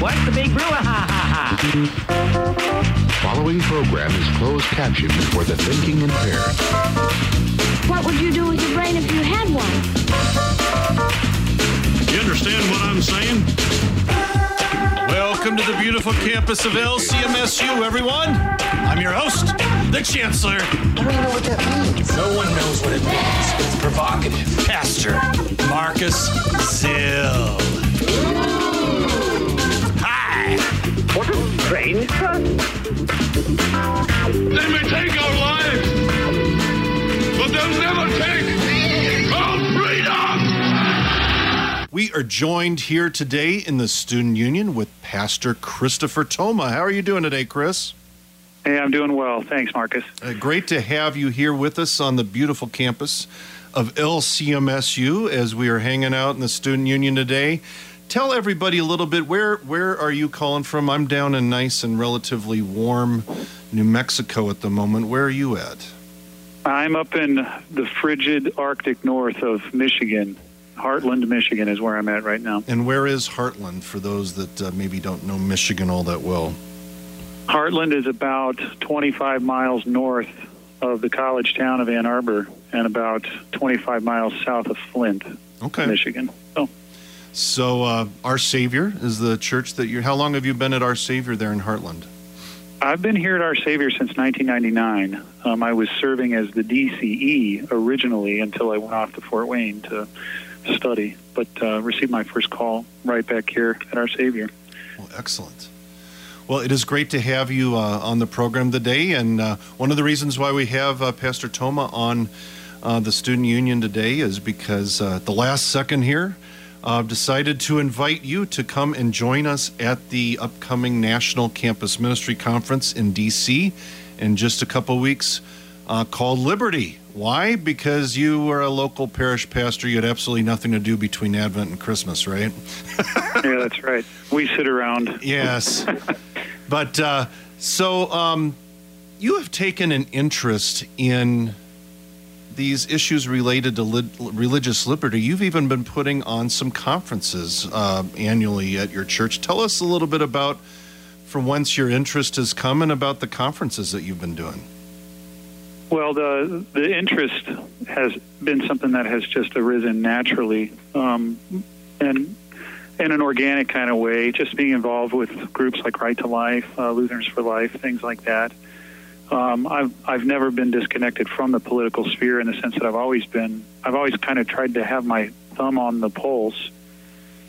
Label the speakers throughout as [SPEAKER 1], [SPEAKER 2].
[SPEAKER 1] What's the big brouhaha?
[SPEAKER 2] Following program is closed captioned for the thinking impaired.
[SPEAKER 3] What would you do with your brain if you had one?
[SPEAKER 4] You understand what I'm saying? Welcome to the beautiful campus of LCMSU, everyone. I'm your host, the Chancellor.
[SPEAKER 5] I don't even know what that means.
[SPEAKER 6] No one knows what it means. It's provocative.
[SPEAKER 4] Pastor Marcus Zill. We are joined here today in the Student Union with Pastor Christopher Thoma. How are you doing today, Chris?
[SPEAKER 7] Hey, I'm doing well. Thanks, Marcus.
[SPEAKER 4] Uh, great to have you here with us on the beautiful campus of LCMSU as we are hanging out in the Student Union today. Tell everybody a little bit where where are you calling from? I'm down in nice and relatively warm New Mexico at the moment. Where are you at?
[SPEAKER 7] I'm up in the frigid Arctic north of Michigan. Hartland, Michigan is where I'm at right now.
[SPEAKER 4] And where is Hartland for those that uh, maybe don't know Michigan all that well?
[SPEAKER 7] Hartland is about 25 miles north of the college town of Ann Arbor and about 25 miles south of Flint,
[SPEAKER 4] Okay.
[SPEAKER 7] Michigan. So,
[SPEAKER 4] So uh, Our Savior is the church that you're. How long have you been at Our Savior there in Hartland?
[SPEAKER 7] I've been here at Our Savior since 1999. Um, I was serving as the DCE originally until I went off to Fort Wayne to study, but uh, received my first call right back here at Our Savior.
[SPEAKER 4] Well, excellent. Well, it is great to have you uh, on the program today. And uh, one of the reasons why we have uh, Pastor Thoma on uh, the Student Union today is because uh, the last second here, decided to invite you to come and join us at the upcoming National Campus Ministry Conference in D.C. in just a couple weeks uh, called Liberty. Why? Because you were a local parish pastor. You had absolutely nothing to do between Advent and Christmas, right?
[SPEAKER 7] yeah, that's right. We sit around.
[SPEAKER 4] Yes. but uh, so um, you have taken an interest in these issues related to li- religious liberty. You've even been putting on some conferences uh, annually at your church. Tell us a little bit about from whence your interest has come and about the conferences that you've been doing.
[SPEAKER 7] Well, the the interest has been something that has just arisen naturally, um, and in an organic kind of way. Just being involved with groups like Right to Life, uh, Lutherans for Life, things like that. Um, I've I've never been disconnected from the political sphere in the sense that I've always been. I've always kind of tried to have my thumb on the pulse.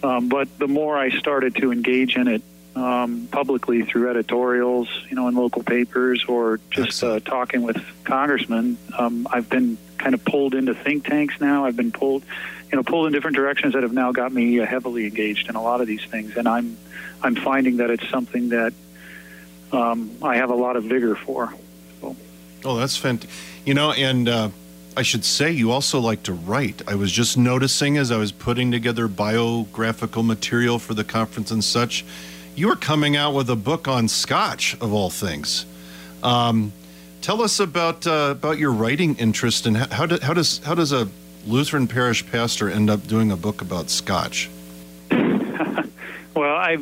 [SPEAKER 7] Um, but the more I started to engage in it um, publicly through editorials, you know, in local papers, or just uh, talking with congressmen, um, I've been kind of pulled into think tanks now. I've been pulled, you know, pulled in different directions that have now got me uh, heavily engaged in a lot of these things, and I'm I'm finding that it's something that um, I have a lot of vigor for. So.
[SPEAKER 4] Oh, that's fantastic. You know, and uh, I should say you also like to write. I was just noticing as I was putting together biographical material for the conference and such, you are coming out with a book on Scotch of all things. Um, tell us about uh, about your writing interest and how, do, how does how does a Lutheran parish pastor end up doing a book about Scotch?
[SPEAKER 7] Well, I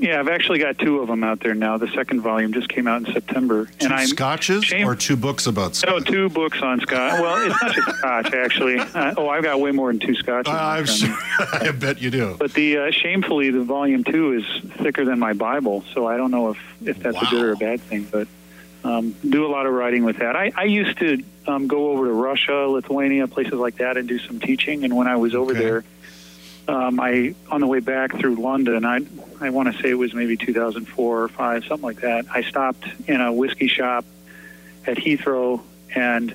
[SPEAKER 7] yeah, I've actually got two of them out there now. The second volume just came out in September,
[SPEAKER 4] Two
[SPEAKER 7] and I'm
[SPEAKER 4] scotches
[SPEAKER 7] shame-
[SPEAKER 4] or two books about Scotch?
[SPEAKER 7] no two books on Scotch. Well, it's not just Scotch actually. Uh, oh, I've got way more than two Scotches.
[SPEAKER 4] I'm sure. I bet you do.
[SPEAKER 7] But the uh, shamefully, the volume two is thicker than my Bible, so I don't know if if that's a good or a bad thing. But um, do a lot of writing with that. I, I used to um, go over to Russia, Lithuania, places like that, and do some teaching. And when I was over
[SPEAKER 4] Okay.
[SPEAKER 7] there, um, I on the way back through London, I I want to say it was maybe 2004 or five, something like that. I stopped in a whiskey shop at Heathrow and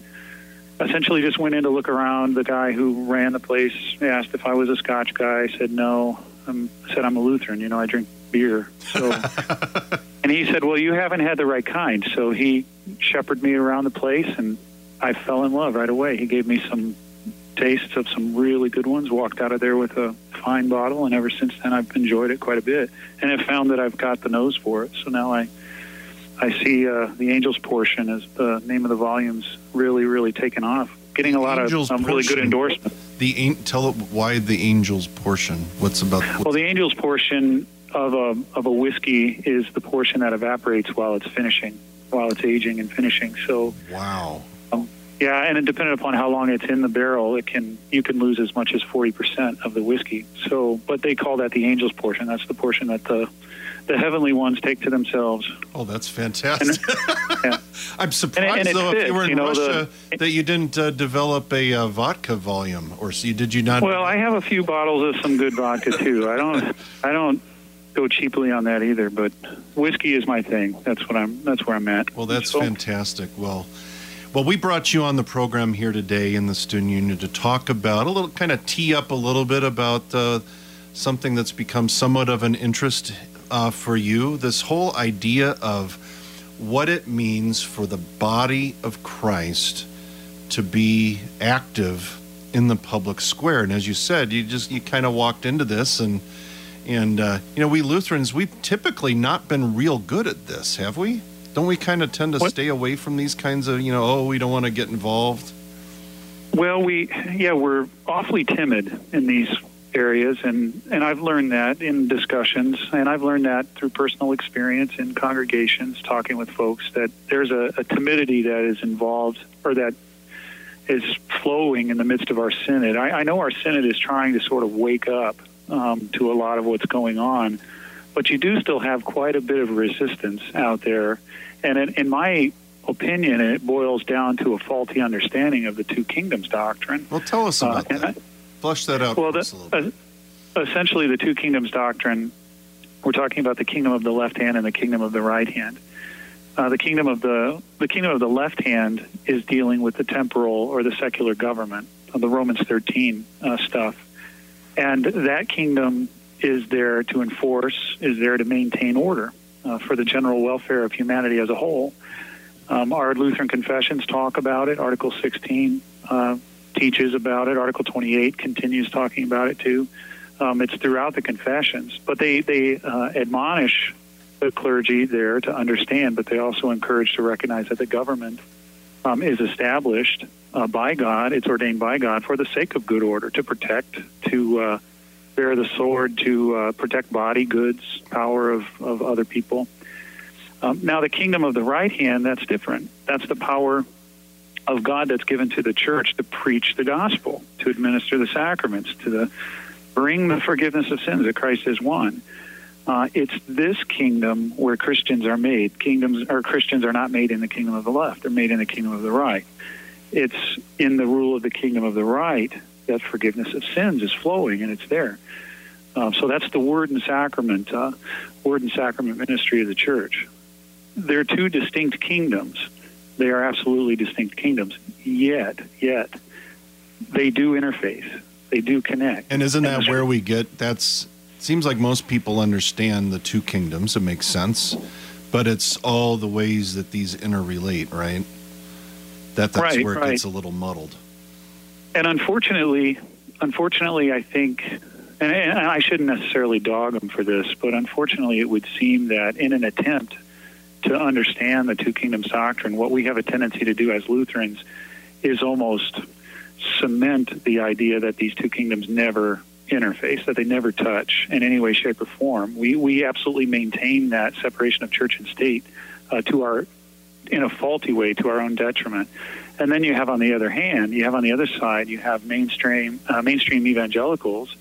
[SPEAKER 7] essentially just went in to look around. The guy who ran the place asked if I was a Scotch guy. I said no. I'm, I said I'm a Lutheran. You know, I drink beer. So, and he said, "Well, you haven't had the right kind." So he shepherded me around the place, and I fell in love right away. He gave me some tastes of some really good ones. Walked out of there with a fine bottle, and ever since then I've enjoyed it quite a bit, and have found that I've got the nose for it. So now I I see uh, the Angels portion as the name of the volume's really really taken off, getting a lot
[SPEAKER 4] Angels
[SPEAKER 7] of um, really good
[SPEAKER 4] portion.
[SPEAKER 7] endorsement.
[SPEAKER 4] The an- tell it why the angels portion. What's about?
[SPEAKER 7] Well, the Angels portion of a of a whiskey is the portion that evaporates while it's finishing, while it's aging and finishing. So
[SPEAKER 4] wow.
[SPEAKER 7] Yeah, and it depending upon how long it's in the barrel, it can you can lose as much as forty percent of the whiskey. So, but they call that the angels portion. That's the portion that the the heavenly ones take to themselves.
[SPEAKER 4] Oh, that's fantastic.
[SPEAKER 7] Yeah.
[SPEAKER 4] I'm surprised
[SPEAKER 7] and it
[SPEAKER 4] though if you were in
[SPEAKER 7] you know,
[SPEAKER 4] Russia
[SPEAKER 7] the-
[SPEAKER 4] that you didn't uh, develop a uh, vodka volume, or so did you not?
[SPEAKER 7] Well, I have a few bottles of some good vodka too. I don't I don't go cheaply on that either. But whiskey is my thing. That's what I'm. That's where I'm at.
[SPEAKER 4] Well, that's
[SPEAKER 7] So-
[SPEAKER 4] fantastic. Well, well, we brought you on the program here today in the student union to talk about a little, kind of tee up a little bit about uh, something that's become somewhat of an interest uh, for you. This whole idea of what it means for the body of Christ to be active in the public square. And as you said, you just you kind of walked into this and. And uh, you know, we Lutherans, we've typically not been real good at this, have we? Don't we kind of tend to
[SPEAKER 7] What-
[SPEAKER 4] stay away from these kinds of, you know, oh, we don't want to get involved?
[SPEAKER 7] Well, we yeah we're awfully timid in these areas, and and I've learned that in discussions, and I've learned that through personal experience in congregations, talking with folks that there's a, a timidity that is involved or that is flowing in the midst of our synod. I, I know our synod is trying to sort of wake up um, to a lot of what's going on, but you do still have quite a bit of resistance out there, and in, in my opinion, it boils down to a faulty understanding of the two kingdoms doctrine.
[SPEAKER 4] Well, tell us
[SPEAKER 7] Uh,
[SPEAKER 4] about
[SPEAKER 7] and
[SPEAKER 4] that. Flush that out
[SPEAKER 7] Well, the, uh, essentially, the two kingdoms doctrine. We're talking about the kingdom of the left hand and the kingdom of the right hand. Uh, the kingdom of the the kingdom of the left hand is dealing with the temporal or the secular government, uh, the Romans 13 uh, stuff, and that kingdom is there to enforce, is there to maintain order uh, for the general welfare of humanity as a whole. Um, our Lutheran confessions talk about it. Article 16 uh, teaches about it. Article 28 continues talking about it too. Um, it's throughout the confessions, but they they uh, admonish the clergy there to understand, but they also encourage to recognize that the government um, is established uh, by God. It's ordained by God for the sake of good order, to protect, to uh, bear the sword, to uh, protect body, goods, power of, of other people. Um, now, the kingdom of the right hand, that's different. That's the power of God that's given to the church to preach the gospel, to administer the sacraments, to the, bring the forgiveness of sins that Christ has won. Uh, it's this kingdom where Christians are made. Kingdoms or Christians are not made in the kingdom of the left; they're made in the kingdom of the right. It's in the rule of the kingdom of the right that forgiveness of sins is flowing, and it's there. Um, so that's the word and sacrament, uh, word and sacrament ministry of the church. They're two distinct kingdoms. They are absolutely distinct kingdoms. Yet, yet, they do interface. They do connect.
[SPEAKER 4] And isn't that
[SPEAKER 7] the-
[SPEAKER 4] where we get? That's seems like most people understand the two kingdoms. It makes sense, but it's all the ways that these interrelate, right? That that's
[SPEAKER 7] Right,
[SPEAKER 4] where it
[SPEAKER 7] right.
[SPEAKER 4] gets a little muddled.
[SPEAKER 7] And unfortunately, unfortunately, I think, and, I shouldn't necessarily dog them for this, but unfortunately, it would seem that in an attempt to understand the two kingdoms doctrine, what we have a tendency to do as Lutherans is almost cement the idea that these two kingdoms never interface, that they never touch in any way, shape, or form. We we absolutely maintain that separation of church and state uh, to our in a faulty way to our own detriment. And then you have, on the other hand, you have on the other side, you have mainstream uh, mainstream evangelicals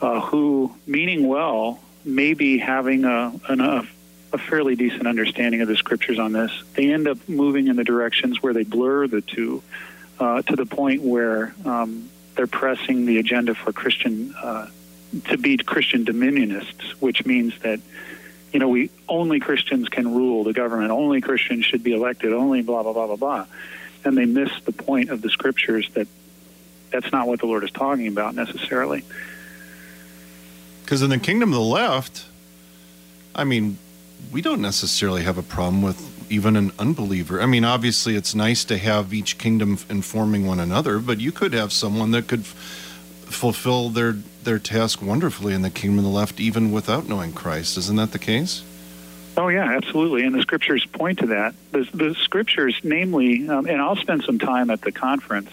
[SPEAKER 7] uh, who, meaning well, may be having a, an, a a fairly decent understanding of the scriptures on this. They end up moving in the directions where they blur the two uh, to the point where um, they're pressing the agenda for Christian uh, to be Christian dominionists, which means that you know we only Christians can rule the government, only Christians should be elected, only blah blah blah blah blah, and they miss the point of the scriptures that that's not what the Lord is talking about necessarily.
[SPEAKER 4] Because in the kingdom of the left, I mean, we don't necessarily have a problem with even an unbeliever. I mean, obviously, it's nice to have each kingdom informing one another, but you could have someone that could fulfill their their task wonderfully in the kingdom of the left, even without knowing Christ. Isn't that the case?
[SPEAKER 7] Oh yeah, absolutely, and the scriptures point to that. The, the scriptures, namely, um, and I'll spend some time at the conference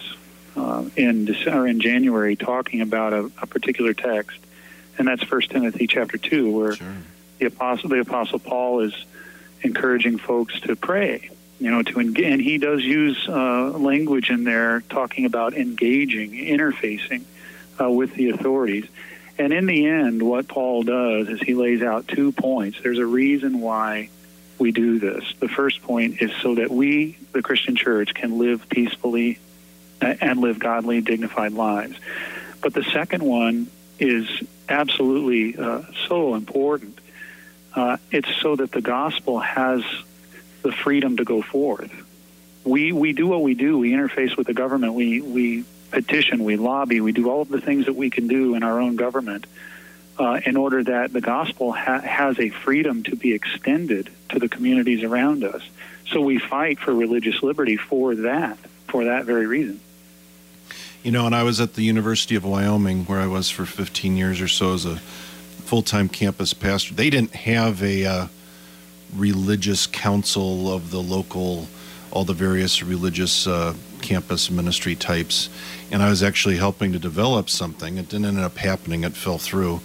[SPEAKER 7] uh, in December, in January, talking about a, a particular text, and that's First Timothy chapter two, where
[SPEAKER 4] Sure.
[SPEAKER 7] the apostle the apostle Paul is encouraging folks to pray. You know, to engage, and he does use uh, language in there talking about engaging, interfacing uh, with the authorities. And in the end, what Paul does is he lays out two points. There's a reason why we do this. The first point is so that we, the Christian church, can live peacefully uh, and live godly, dignified lives. But the second one is absolutely uh, so important. Uh, it's so that the gospel has the freedom to go forth. We we do what we do. We interface with the government. We we petition. We lobby. We do all of the things that we can do in our own government uh, in order that the gospel ha- has a freedom to be extended to the communities around us. So we fight for religious liberty for that, for that very reason.
[SPEAKER 4] You know, and I was at the University of Wyoming, where I was for 15 years or so as a full time campus pastor. They didn't have a uh, religious council of the local, all the various religious uh, campus ministry types. And I was actually helping to develop something. It didn't end up happening, it fell through.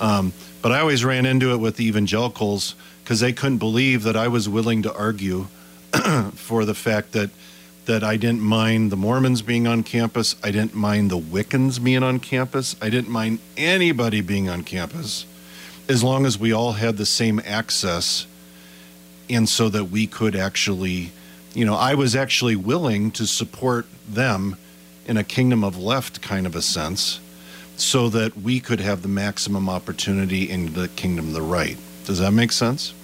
[SPEAKER 4] Um, but I always ran into it with the evangelicals because they couldn't believe that I was willing to argue for the fact that that I didn't mind the Mormons being on campus. I didn't mind the Wiccans being on campus. I didn't mind anybody being on campus as long as we all had the same access and so that we could actually, you know, I was actually willing to support them in a kingdom of left kind of a sense so that we could have the maximum opportunity in the kingdom of the right. Does that make sense?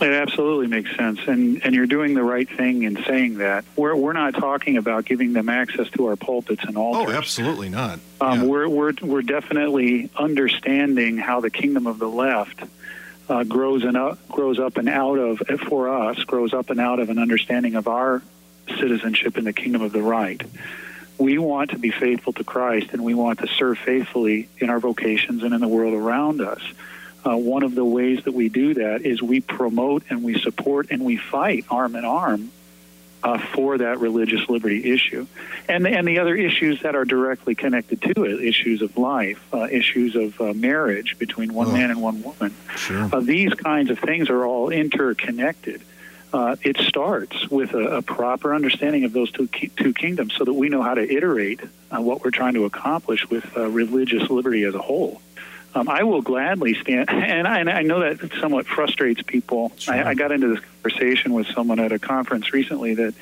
[SPEAKER 7] It absolutely makes sense, and and you're doing the right thing in saying that. We're we're not talking about giving them access to our pulpits and altars.
[SPEAKER 4] Oh, absolutely not.
[SPEAKER 7] Um,
[SPEAKER 4] Yeah.
[SPEAKER 7] We're we're we're definitely understanding how the kingdom of the left uh, grows and up, grows up and out of for us grows up and out of an understanding of our citizenship in the kingdom of the right. We want to be faithful to Christ, and we want to serve faithfully in our vocations and in the world around us. Uh, one of the ways that we do that is we promote and we support and we fight arm in arm uh, for that religious liberty issue, and and the other issues that are directly connected to it, issues of life, uh, issues of uh, marriage between one
[SPEAKER 4] Oh.
[SPEAKER 7] man and one woman.
[SPEAKER 4] Sure.
[SPEAKER 7] Uh, these kinds of things are all interconnected. Uh, it starts with a, a proper understanding of those two ki- two kingdoms, so that we know how to iterate uh, what we're trying to accomplish with uh, religious liberty as a whole. Um, I will gladly stand, and I, and I know that somewhat frustrates people.
[SPEAKER 4] Sure.
[SPEAKER 7] I, I got into this conversation with someone at a conference recently that,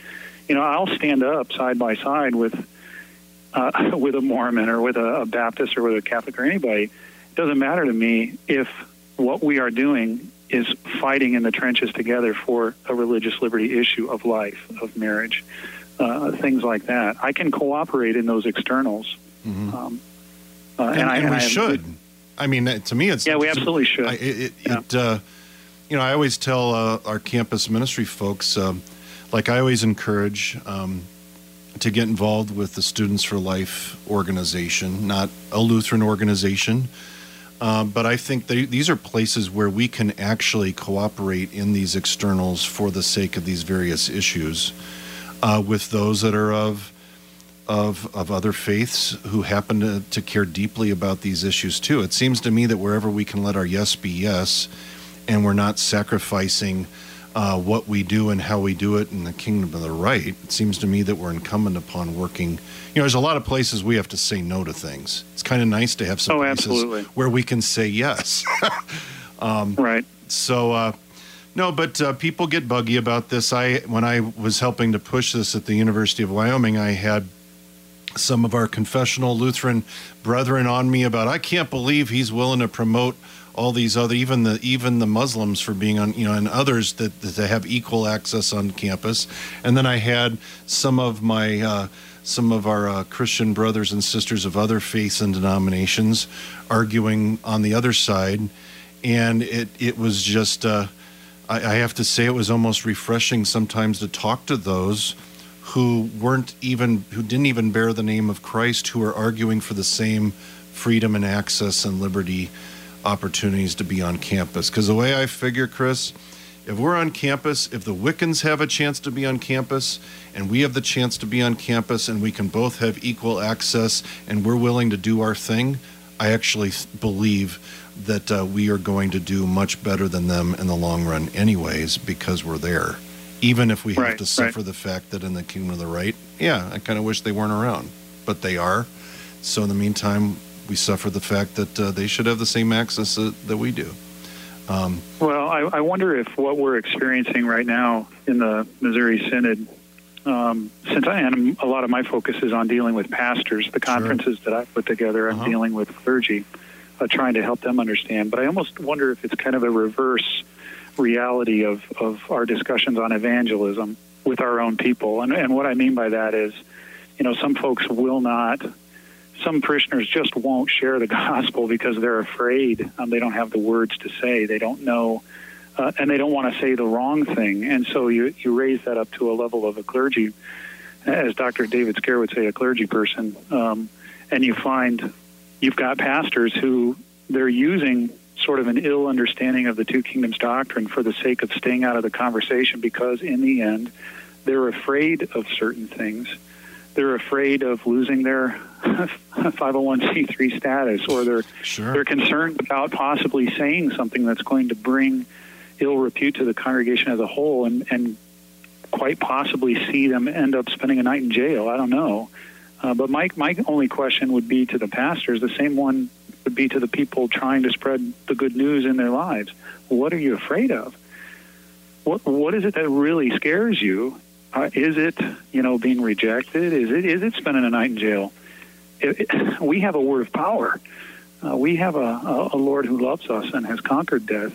[SPEAKER 7] you know, I'll stand up side by side with uh, with a Mormon or with a, a Baptist or with a Catholic or anybody. It doesn't matter to me if what we are doing is fighting in the trenches together for a religious liberty issue of life, of marriage, uh, things like that. I can cooperate in those externals.
[SPEAKER 4] Mhm.
[SPEAKER 7] Um, uh,
[SPEAKER 4] and,
[SPEAKER 7] I,
[SPEAKER 4] and we
[SPEAKER 7] I-
[SPEAKER 4] should. I mean, uh, to me, it's
[SPEAKER 7] Yeah, we absolutely should.
[SPEAKER 4] I, it,
[SPEAKER 7] Yeah.
[SPEAKER 4] it, uh, you know, I always tell uh, our campus ministry folks, um, like I always encourage um, to get involved with the Students for Life organization, not a Lutheran organization. Um, but I think they, these are places where we can actually cooperate in these externals for the sake of these various issues uh, with those that are of of of other faiths who happen to, to care deeply about these issues too. It seems to me that wherever we can let our yes be yes, and we're not sacrificing uh, what we do and how we do it in the kingdom of the right, it seems to me that we're incumbent upon working. You know, there's a lot of places we have to say no to things. It's kind of nice to have some
[SPEAKER 7] Oh,
[SPEAKER 4] places
[SPEAKER 7] absolutely.
[SPEAKER 4] where we can say yes.
[SPEAKER 7] right.
[SPEAKER 4] So, uh, no, but uh, people get buggy about this. I when I was helping to push this at the University of Wyoming, I had some of our confessional Lutheran brethren on me about I can't believe he's willing to promote all these other even the even the Muslims for being on you know and others that that they have equal access on campus. And then I had some of my uh, some of our uh, Christian brothers and sisters of other faiths and denominations arguing on the other side, and it it was just. Uh, I, I have to say it was almost refreshing sometimes to talk to those who weren't even who didn't even bear the name of Christ who are arguing for the same freedom and access and liberty opportunities to be on campus. Because the way I figure Chris if we're on campus if the Wiccans have a chance to be on campus and we have the chance to be on campus and we can both have equal access and we're willing to do our thing I actually believe that uh, we are going to do much better than them in the long run anyways because we're there even if we have
[SPEAKER 7] Right,
[SPEAKER 4] to
[SPEAKER 7] right.
[SPEAKER 4] suffer the fact that in the kingdom of the right, yeah, I kind of wish they weren't around, but they are. So in the meantime, we suffer the fact that uh, they should have the same access that, that we do. Um,
[SPEAKER 7] Well, I, I wonder if what we're experiencing right now in the Missouri Synod, um, since I and a lot of my focus is on dealing with pastors, the conferences that I put together, I'm
[SPEAKER 4] Uh-huh.
[SPEAKER 7] dealing with clergy, uh, trying to help them understand. But I almost wonder if it's kind of a reverse reality of, of our discussions on evangelism with our own people. And, and what I mean by that is, you know, some folks will not some parishioners just won't share the gospel because they're afraid. Um, they don't have the words to say. They don't know, uh, and they don't want to say the wrong thing. And so you you raise that up to a level of a clergy, as Dr. David Scaer would say, a clergy person, um, and you find you've got pastors who they're using sort of an ill understanding of the two kingdoms doctrine for the sake of staying out of the conversation because in the end they're afraid of certain things. They're afraid of losing their 501c3 status or they're
[SPEAKER 4] Sure.
[SPEAKER 7] they're concerned about possibly saying something that's going to bring ill repute to the congregation as a whole and and quite possibly see them end up spending a night in jail. I don't know. Uh, but my my only question would be to the pastors the same one would be to the people trying to spread the good news in their lives. What are you afraid of? What what is it that really scares you? Uh, is it you know being rejected? Is it is it spending a night in jail? It, it, we have a word of power. Uh, we have a, a, a lord who loves us and has conquered death.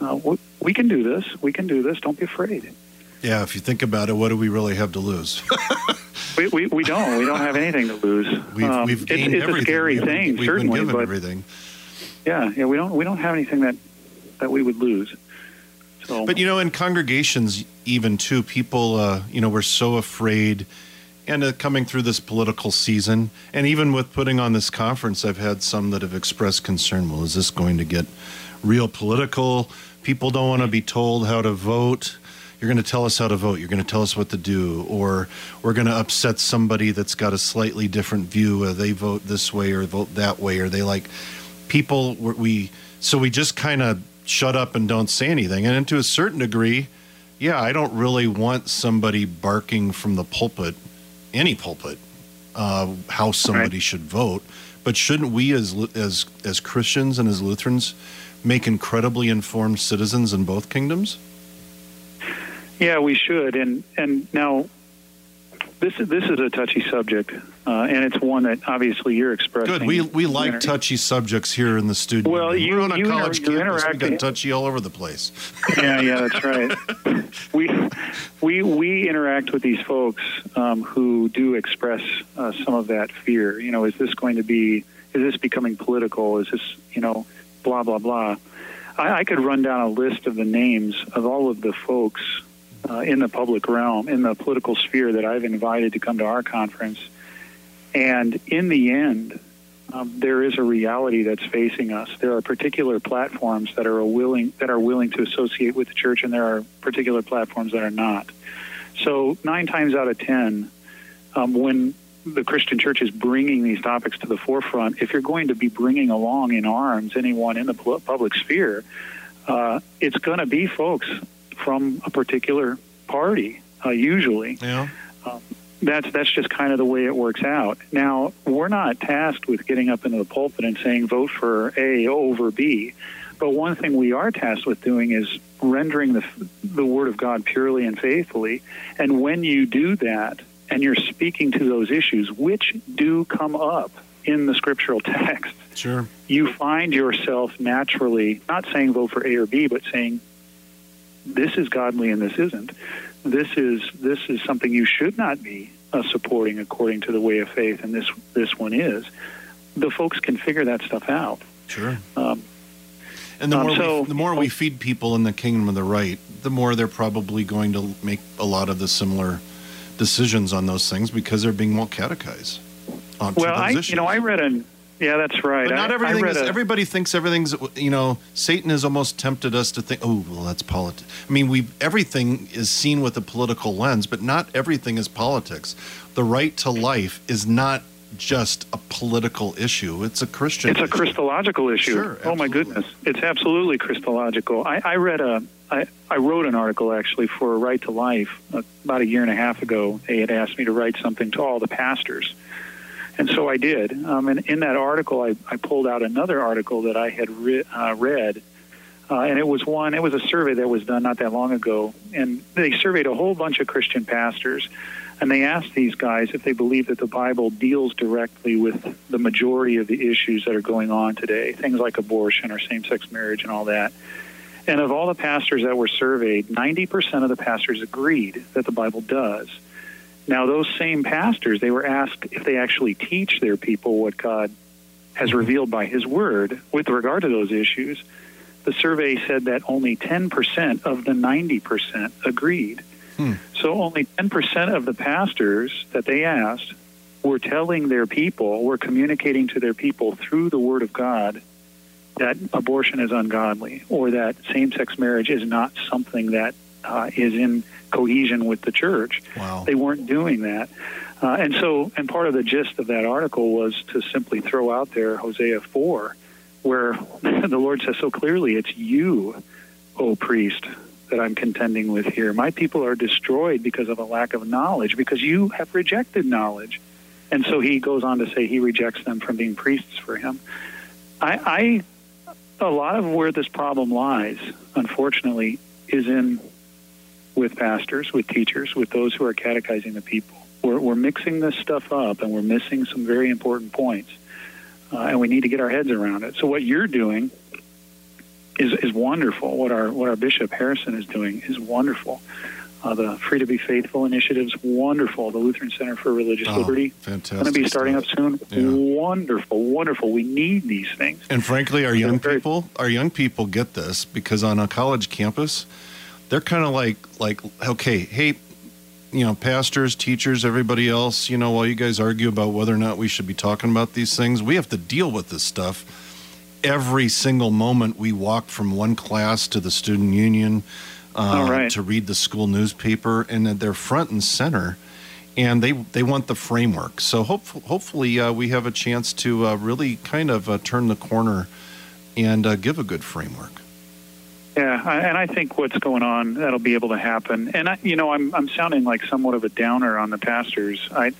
[SPEAKER 7] Uh, we, we can do this. We can do this. Don't be afraid
[SPEAKER 4] yeah, if you think about it, what do we really have to lose?
[SPEAKER 7] we, we, we don't we don't have anything to lose
[SPEAKER 4] We've,
[SPEAKER 7] Um,
[SPEAKER 4] we've
[SPEAKER 7] it's,
[SPEAKER 4] gained
[SPEAKER 7] it's
[SPEAKER 4] everything.
[SPEAKER 7] a scary
[SPEAKER 4] We haven't-
[SPEAKER 7] thing
[SPEAKER 4] we've
[SPEAKER 7] certainly
[SPEAKER 4] been given
[SPEAKER 7] but
[SPEAKER 4] everything.
[SPEAKER 7] yeah yeah we don't we don't have anything that that we would lose so
[SPEAKER 4] But you know, in congregations, even too, people, uh, you know, we're so afraid. And uh, coming through this political season, and even with putting on this conference, I've had some that have expressed concern. Well, is this going to get real political? People don't want to be told how to vote. You're going to tell us how to vote. You're going to tell us what to do, or we're going to upset somebody that's got a slightly different view. Uh, they vote this way or vote that way, or they like people. we- so we just kind of shut up and don't say anything. And to a certain degree, yeah, I don't really want somebody barking from the pulpit, any pulpit, uh, how somebody should vote. But shouldn't we, as as as Christians and as Lutherans, make incredibly informed citizens in both kingdoms?
[SPEAKER 7] Yeah, we should. And and now, this is this is a touchy subject, uh, and it's one that obviously you're expressing.
[SPEAKER 4] Good. We we like
[SPEAKER 7] Inter-
[SPEAKER 4] touchy subjects here in the studio.
[SPEAKER 7] Well, you-
[SPEAKER 4] We're on a
[SPEAKER 7] you
[SPEAKER 4] college
[SPEAKER 7] you're
[SPEAKER 4] campus. We got touchy all over the place.
[SPEAKER 7] Yeah, yeah, that's right. we we we interact with these folks um, who do express uh, some of that fear. You know, is this going to be? Is this becoming political? Is this you know, blah blah blah. I, I could run down a list of the names of all of the folks uh, in the public realm, in the political sphere that I've invited to come to our conference. And in the end, um, there is a reality that's facing us. There are particular platforms that are willing that are willing to associate with the church, and there are particular platforms that are not. So nine times out of ten, um, when the Christian church is bringing these topics to the forefront, if you're going to be bringing along in arms anyone in the public sphere, uh, it's going to be folks from a particular party, uh, usually
[SPEAKER 4] Yeah.
[SPEAKER 7] that's that's just kind of the way it works out. Now we're not tasked with getting up into the pulpit and saying vote for A over B, but one thing we are tasked with doing is rendering the the word of God purely and faithfully. And when you do that, and you're speaking to those issues which do come up in the scriptural text,
[SPEAKER 4] Sure.
[SPEAKER 7] you find yourself naturally not saying vote for A or B, but saying this is godly and this isn't. This is this is something you should not be uh, supporting according to the way of faith, and this this one is. The folks can figure that stuff out.
[SPEAKER 4] Sure.
[SPEAKER 7] Um,
[SPEAKER 4] And the
[SPEAKER 7] Um,
[SPEAKER 4] more
[SPEAKER 7] so-
[SPEAKER 4] we, the more we feed people in the kingdom of the right, the more they're probably going to make a lot of the similar decisions on those things because they're being well catechized.
[SPEAKER 7] Well, I
[SPEAKER 4] issues.
[SPEAKER 7] you know I read an yeah that's right.
[SPEAKER 4] But not
[SPEAKER 7] I- I
[SPEAKER 4] everything
[SPEAKER 7] read
[SPEAKER 4] is.
[SPEAKER 7] a-
[SPEAKER 4] everybody thinks everything's. You know, Satan has almost tempted us to think, oh, well, that's politics. I mean, we everything is seen with a political lens, but not everything is politics. The right to life is not just a political issue; it's a Christian.
[SPEAKER 7] It's a
[SPEAKER 4] issue.
[SPEAKER 7] Christological issue.
[SPEAKER 4] Sure,
[SPEAKER 7] oh my goodness, it's absolutely Christological. I, I read a, I, I wrote an article actually for Right to Life uh, about a year and a half ago. They had asked me to write something to all the pastors, and so I did. Um, and in that article, I, I pulled out another article that I had re- uh, read. Uh, and it was one. It was a survey that was done not that long ago, and they surveyed a whole bunch of Christian pastors, and they asked these guys if they believe that the Bible deals directly with the majority of the issues that are going on today, things like abortion or same-sex marriage and all that. And of all the pastors that were surveyed, 90% of the pastors agreed that the Bible does. Now, those same pastors, they were asked if they actually teach their people what God has revealed by His Word with regard to those issues. The survey said that only 10% of the 90% agreed. So only 10% of the pastors that they asked were telling their people, were communicating to their people through the Word of God that abortion is ungodly or that same sex marriage is not something that uh, is in cohesion with the church.
[SPEAKER 4] Wow.
[SPEAKER 7] They weren't doing that. Uh, and so, and part of the gist of that article was to simply throw out there Hosea 4, where the Lord says so clearly, it's you, O priest, that I'm contending with here. My people are destroyed because of a lack of knowledge, because you have rejected knowledge. And so he goes on to say he rejects them from being priests for him. I, I a lot of where this problem lies, unfortunately, is in with pastors, with teachers, with those who are catechizing the people. We're, we're mixing this stuff up, and we're missing some very important points, uh, and we need to get our heads around it. So what you're doing is is wonderful. What our what our Bishop Harrison is doing is wonderful. Uh, the Free to Be Faithful initiative's wonderful. The Lutheran Center for Religious
[SPEAKER 4] Oh,
[SPEAKER 7] Liberty
[SPEAKER 4] fantastic
[SPEAKER 7] going to be starting up soon.
[SPEAKER 4] Yeah.
[SPEAKER 7] Wonderful, wonderful. We need these things.
[SPEAKER 4] And frankly, our young people, our young people get this because on a college campus, they're kind of like like okay, hey, you know, pastors, teachers, everybody else, you know, while you guys argue about whether or not we should be talking about these things, we have to deal with this stuff every single moment we walk from one class to the student union uh,
[SPEAKER 7] right.
[SPEAKER 4] to read the school newspaper, and they're front and center. And they they want the framework. So hopefully, hopefully uh, we have a chance to uh, really kind of uh, turn the corner and uh, give a good framework.
[SPEAKER 7] Yeah, I- and I think what's going on that'll be able to happen. And I, you know, I'm I'm sounding like somewhat of a downer on the pastors. I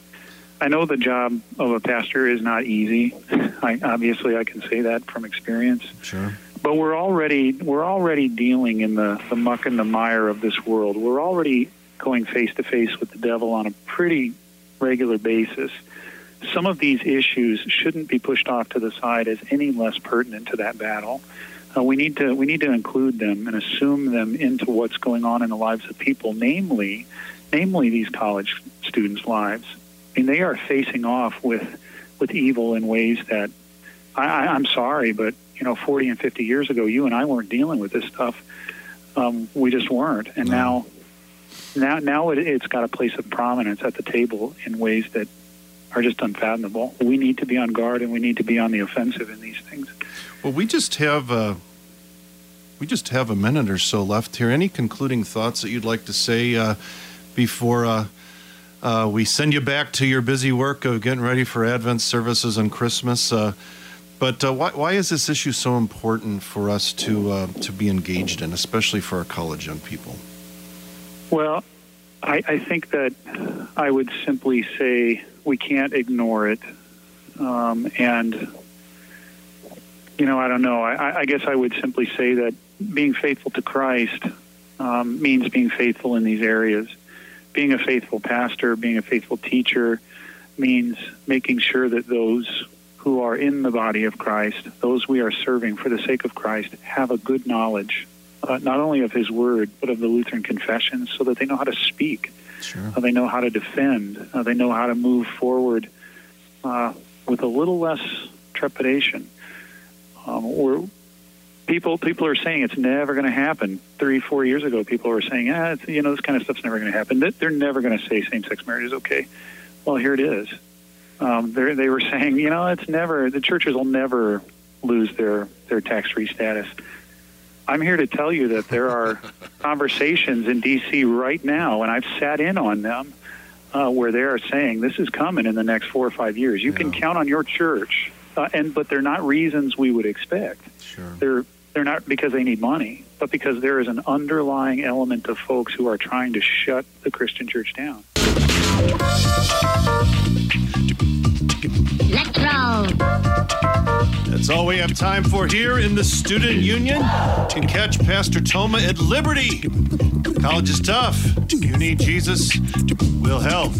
[SPEAKER 7] I know the job of a pastor is not easy. I obviously I can say that from experience.
[SPEAKER 4] Sure.
[SPEAKER 7] But we're already we're already dealing in the the muck and the mire of this world. We're already going face to face with the devil on a pretty regular basis. Some of these issues shouldn't be pushed off to the side as any less pertinent to that battle. Uh, we need to we need to include them and assume them into what's going on in the lives of people, namely, namely these college students' lives. I mean, they are facing off with with evil in ways that I, I, I'm sorry, but you know, 40 and 50 years ago, you and I weren't dealing with this stuff. Um, we just weren't, and now, now, now it, it's got a place of prominence at the table in ways that are just unfathomable. We need to be on guard, and we need to be on the offensive in these things.
[SPEAKER 4] Well, we just have uh, we just have a minute or so left here. Any concluding thoughts that you'd like to say uh, before uh, uh, we send you back to your busy work of getting ready for Advent services and Christmas? Uh, but why, why is this issue so important for us to to be engaged in, especially for our college young people?
[SPEAKER 7] Well, I, I think that I would simply say we can't ignore it. Um, and, you know, I don't know. I, I guess I would simply say that being faithful to Christ um, means being faithful in these areas. Being a faithful pastor, being a faithful teacher means making sure that those who are in the body of Christ, those we are serving for the sake of Christ, have a good knowledge, uh, not only of His Word, but of the Lutheran confessions, so that they know how to speak,
[SPEAKER 4] Sure.
[SPEAKER 7] uh, they know how to defend, uh, they know how to move forward uh, with a little less trepidation. Um, we're people people are saying it's never going to happen. Three, four years ago, people were saying, ah, it's, you know, this kind of stuff's never going to happen. They- They're never going to say same-sex marriage is okay. Well, here it is. Um, they they were saying, you know, it's never the churches will never lose their their tax-free status. I'm here to tell you that there are conversations in D.C. right now, and I've sat in on them, uh, where they are saying this is coming in the next four or five years. You can count on your church, uh, and but they're not reasons we would expect.
[SPEAKER 4] Sure.
[SPEAKER 7] They're they're not because they need money, but because there is an underlying element of folks who are trying to shut the Christian church down.
[SPEAKER 3] Let's roll.
[SPEAKER 4] That's all we have time for here in the Student Union. You can catch Pastor Thoma at Liberty. College is tough. You need Jesus. We'll help.